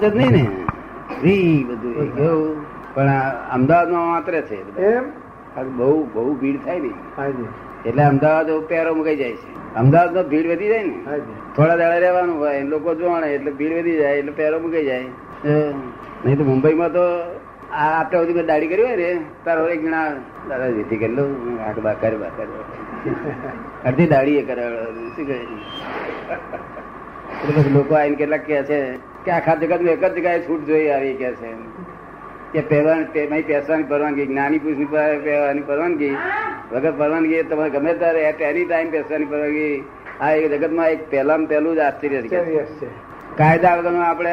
જ નહીં ને. ફ્રી બધું કેવું પણ આ અમદાવાદમાં માત્ર છે એમ? બહુ બહુ ભીડ થાય ને. એટલે અમદાવાદ પેરો મુકાઈ જાય છે. અમદાવાદમાં ભીડ વધી જાય ને. થોડા દાડા રહેવાનું હોય લોકો જોવાને એટલે ભીડ વધી જાય એટલે પેરો મુકાઈ જાય. નહીં તો મુંબઈમાં તો આ આટલા બધી દાડી કરી હોય ને તારો એક જણા દાદા જીતી કરી લઉં કરી બાકર બાકર. અડધી દાડી એ કરે શું કહે એટલે પછી લોકો આવીને કેટલાક કહે છે કે આખા જગત એક જ જગ્યાએ છૂટ જોઈ આવી કે છે કે પહેરવાની પહેરવાની પરવાનગી જ્ઞાની પુરુષની પહેરવાની પરવાનગી. વગર પરવાનગી તમારે ગમે ત્યારે એટ એની ટાઈમ પહેરવાની પરવાનગી. આ એક જગતમાં એક પહેલામાં પહેલું જ આશ્ચર્ય છે. કાયદા વગરનું આપણે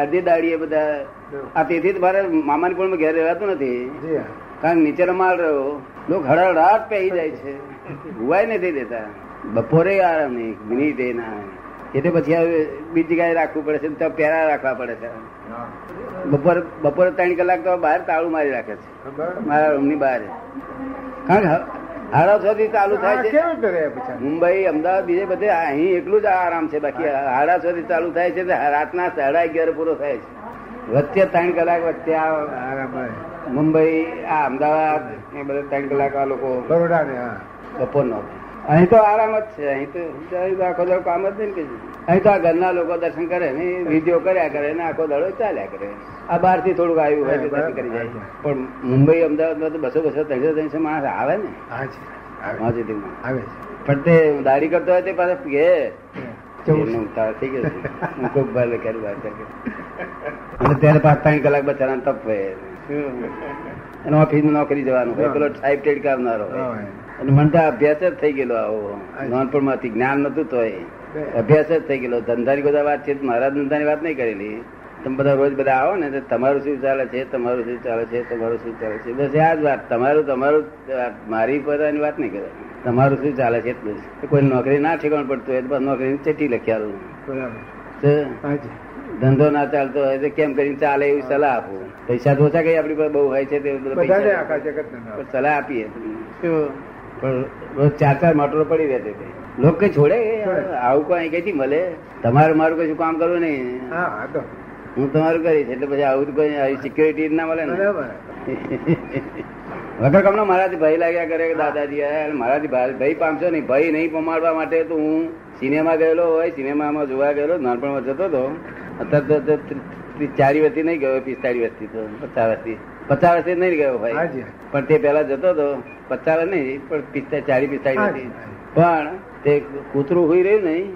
અડધી દાડીએ બધા આ તેથી મારે મામાની પણ ઘેર રહેવાતું નથી. કારણ કે નીચેનો માલ રહ્યો. લોકો હળહળાટ પહેરી જાય છે. હુવાય નથી દેતા. બપોરે આરામ નહીં મિનિટે ના. એટલે પછી બીજી જગ્યાએ રાખવું પડે છે તો પહેરા રાખવા પડે છે. બપોર બપોરે ત્રણ કલાક તો બહાર તાળું મારી રાખે છે. મારા રૂમની બહાર. કારણ કે હાડા છ થી ચાલુ થાય છે. મુંબઈ અમદાવાદ બીજે બધે અહીં એકલું જ આરામ છે. બાકી હાડા છ થી ચાલુ થાય છે રાતના સાડા અગિયાર પૂરો થાય છે. વચ્ચે ત્રણ કલાક વચ્ચે આ બરાબર. મુંબઈ આ અમદાવાદ એ બધા ત્રણ કલાક આ લોકો બરોડા ને હા. બપોરનો. અહીં તો આરામ જ છે. અહીં તો આખો દાડો કામ જ નહીં. અહીં તો આ ઘરના લોકો દર્શન કરે ને વિધિઓ કર્યા કરે ને આખો દાડો ચાલ્યા કરે. આ બહારથી થોડુંક આવ્યું હોય દર્શન કરી જાય. પણ મુંબઈ અમદાવાદમાં તો બસો બસો ત્રણસો ત્રણસો માણસ આવે ને. આવે. છે. પણ તે દાડી કરતો હોય તે પાછા કે થઈ ગયો હું કોક ભાઈ લખેલું અને ત્યારે પાંચ ત્રણ કલાક બચારા તપ હોય ઓફિસ નોકરી જવાનું હોય પેલો ટાઈપ ટેડ કરનારો હોય. અને મનતા અભ્યાસ જ થઈ ગયેલો આવો. નાનપણમાંથી જ્ઞાન નતું તોય અભ્યાસ જ થઈ ગયેલો. ધંધાની બધા વાત છે મારા ધંધાની વાત નહીં કરેલી. તમે બધા રોજ બધા આવો ને તમારું શું ચાલે છે તમારું શું ચાલે છે તમારું શું ચાલે છે? બસ આ જ વાત. તમારું તમારું. મારી પોતાની વાત નહીં કરે. તમારું શું ચાલે છે એટલું કોઈ નોકરી ના ઠેકાણ પડતું હોય તો નોકરી નોકરીની ચીઠી લખ્યાલું બરાબર. તો ધંધો ના ચાલતો હોય તો કેમ કરીને ચાલે એવી સલાહ આપું. પૈસા તો ઓછા કઈ આપણી પાસે બહુ હોય છે તે સલાહ આપીએ. પણ રોજ ચાર ચાર મોટરો પડી રહે હતી લોકો કઈ છોડે? આવું કોઈ કઈથી મળે? તમારે મારું કશું કામ કરવું નહીં. હા તમારું કરીશ એટલે પછી આવું કઈ સિક્યોરિટી ના મળે ને. વગર કમનો મારાથી ભય લાગ્યા કરે કે દાદાજી મારાથી ભય પામશો નહીં. ભય નહીં પમાડવા માટે તો હું સિનેમા ગયેલો હોય સિનેમામાં જોવા ગયેલો નાનપણમાં જતો હતો. અત્યારે તો ચારી વર્ષથી નહીં ગયો પિસ્તાળીસ વર્ષથી તો પચાસ વર્ષથી. પચાસ વર્ષથી નહીં ગયો ભાઈ. પણ તે પેલા જતો હતો. પચાસ નહીં પણ પિસ્તા ચારી પિસ્તાળીસ. પણ તે કૂતરું હોઈ રહ્યું નહીં.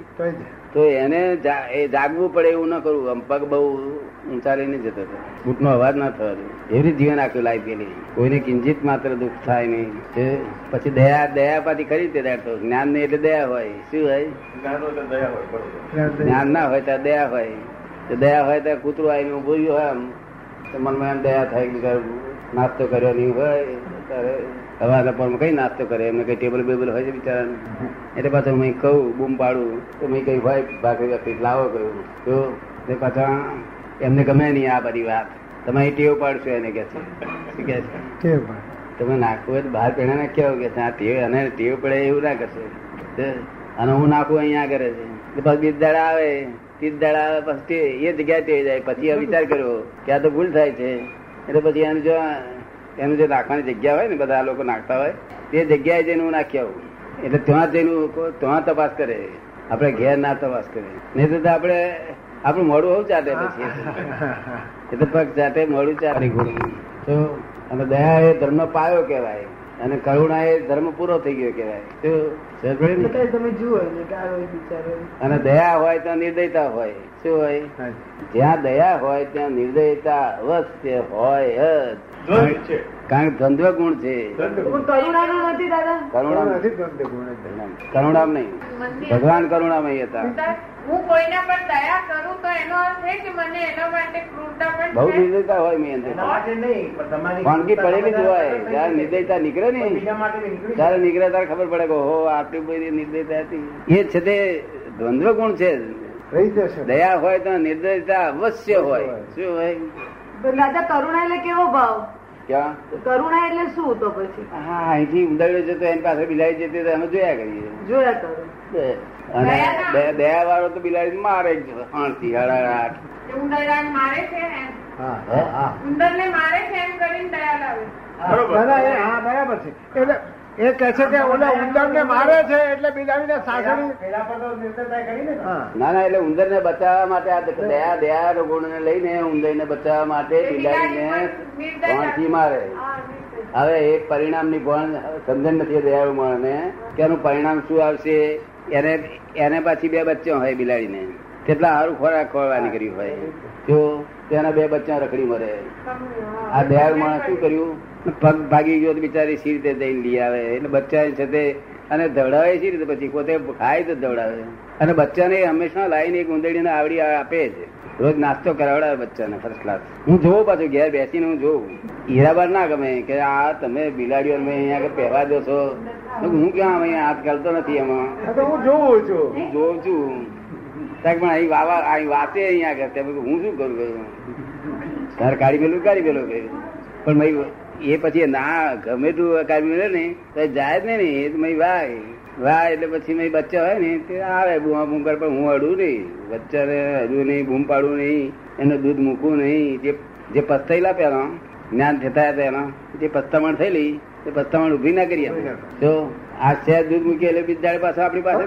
તો એને એ જાગવું પડે એવું ન કરવું. આમ પગ બહુ ઊંચા લઈને જતો હતો. ઘૂંટનો અવાજ ના થયો એવી રીતે જીવન આખું લાઈફ ગયેલી. કોઈને કિંચિત માત્ર દુઃખ થાય નહીં. એ પછી દયા દયા પાછી ખરી તે દાડતો જ્ઞાન નહીં એટલે દયા હોય. શું હોય? જ્ઞાન ના હોય ત્યાં દયા હોય. તો દયા હોય ત્યાં કૂતરું આવીને ઉભું રહ્યું હોય આમ. તો મનમાં એમ દયા થાય કે નાસ્તો કર્યો નહીં હોય. ત્યારે હવા લપડમાં કઈ નાસ્તો કરે? એમને કઈ ટેબલ બેબલ હોય છે બિચારા એટલે પાછું મેં કહું બૂમ પાડું તો મેં કઈ હોય ભાખરી લાવો કહ્યું. તો તે પાછા એમને ગમે નહીં આ બધી વાત. તમે અહીં ટેવ પાડશો એને કે છે. કે છે? તમે નાખવું હોય તો બહાર પેણા નાખ્યા કે છે આ ટેવ અને ટેવ પડે એવું ના કરશે. અને હું નાખું અહીંયા કરે છે પછી બીજ દાડા આવે ત્રીજ દાડા આવે પછી એ જગ્યાએ તે જાય. પછી વિચાર કર્યો કે આ તો ભૂલ થાય છે. એટલે પછી એનું જો એનું જે નાખવાની જગ્યા હોય ને બધા લોકો નાખતા હોય તે જગ્યાએ જઈને હું નાખી આવું. એટલે ત્યાં જઈને ત્યાં તપાસ કરે. આપણે ઘેર ના તપાસ કરે. નહીં તો આપણે આપણું મોડું હોવું ચાટે પછી. એ તો પગ ચાટે મોડું ચાટે. તો અને દયા એ ધર્મ પાયો કહેવાય. અને કરુણા એ ધર્મ પૂરો થઈ ગયો કહેવાય? એટલે તમે જુઓ અને દયા હોય તો નિર્દયતા હોય. શું હોય. જ્યાં દયા હોય ત્યાં નિર્દયતા અવશ્ય હોય જ. કારણ કે દ્વંદ્વ ગુણ છે. કરુણામ નહીં. ભગવાન કરુણામય હતા. બહુ નિર્દયતા હોય મેં વાનગી પડેલી જ હોય. જયારે નિર્દયતા નીકળે ને ત્યારે નીકળે ત્યારે ખબર પડે કે હો આટલી બધી નિર્દયતા હતી. એ છે તે દ્વંદ્વ ગુણ છે. રહી જશે. દયા હોય તો નિર્દયતા અવશ્ય હોય. શું હોય? દાદા કરુણા એટલે કેવો ભાવ? ક્યાં? કરુણા એટલે શું તો પછી? હા અહીંથી ઉંદરડો જતો એની પાસે બિલાડી જતી તો અમે જોયા કરીએ. જોયા કરો. દયા વાળો તો બિલાડી મારે જ આણથી હળાહળ. ઉંદર મારે છે ને? હા હા ઉંદર ને મારે છે એમ કરીને દયા લાવે. ના, ના, હા બરાબર છે. એટલે એ કે છે કે ઓલા ઉંદર ને મારે છે એટલે બિલાડીને કરી ને. ના ના એટલે ઉંદર ને બચાવવા માટે આ દયા દયા ગુણ ને લઈને ઉંદર ને બચાવવા માટે બિલાડીને બિલાડી નિર્દય મારે. હવે એ પરિણામની ભણ સમજણ નથી દયાળુ માણસને કે એનું પરિણામ શું આવશે? એને એને પાછી બે બચ્ચા હોય બિલાડીને. કેટલા સારું ખોરાક ખોરવા નીકળ્યું હોય. જો તેના બે બચ્ચા રખડી મરે. આ દયાળુ માણસ શું કર્યું? પગ ભાગી ગયો બિચારી સી રીતે જઈને લઈ આવે? એટલે બચ્ચા છે તે અને ધવડાવે સી રીતે પછી? પોતે ખાય તો ધવડાવે. અને બચ્ચાને હંમેશા લાઈને એક ઉંદરડીને આવડી આપે છે. રોજ નાસ્તો કરાવડાવે બચ્ચાને ફર્સ્ટ ક્લાસ હું જોઉં પાછું ઘેર બેસીને હું જોઉં. હીરાબાર ના ગમે કે આ તમે બિલાડીઓ અહીંયા આગળ પહેવા દો છો. હું ક્યાં અહીંયા? હાથ કરતો નથી એમાં હું જોઉં છું. હું જોઉં છું. પણ અહીં વાવા અહીં વાતે અહીંયા આગળ. હું શું કરું તાર કાઢી મેલું કાઢી કહ્યું. પણ મય એ પછી ના ગમે તું કાઢી મળે ને તો જાય જ નહીં ને એ તો મય વાય વાય એટલે પછી મય બચ્ચા હોય ને તે આવે બૂમા બૂમ કરે પણ હું અડું નહીં. બચ્ચાને હજુ નહીં બૂમ પાડવું નહીં એનું દૂધ મૂકવું નહીં. જે જે પસ્તાયેલા પેલા જ્ઞાન થતા હતા એના જે પસ્તામણ થયેલી તે પસ્તામણ ઊભી ના કરીએ જો આ શહેર દૂધ મૂકીએ એટલે બીજા પાછો આપણી પાસે